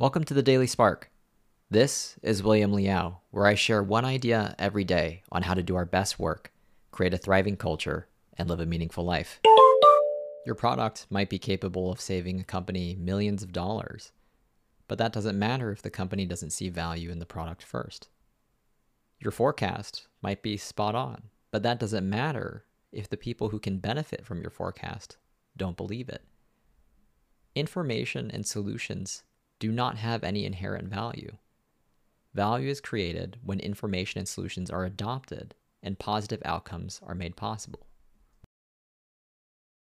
Welcome to the Daily Spark. This is William Liao, where I share one idea every day on how to do our best work, create a thriving culture, and live a meaningful life. Your product might be capable of saving a company millions of dollars, but that doesn't matter if the company doesn't see value in the product first. Your forecast might be spot on, but that doesn't matter if the people who can benefit from your forecast don't believe it. Information and solutions do not have any inherent value. Value is created when information and solutions are adopted and positive outcomes are made possible.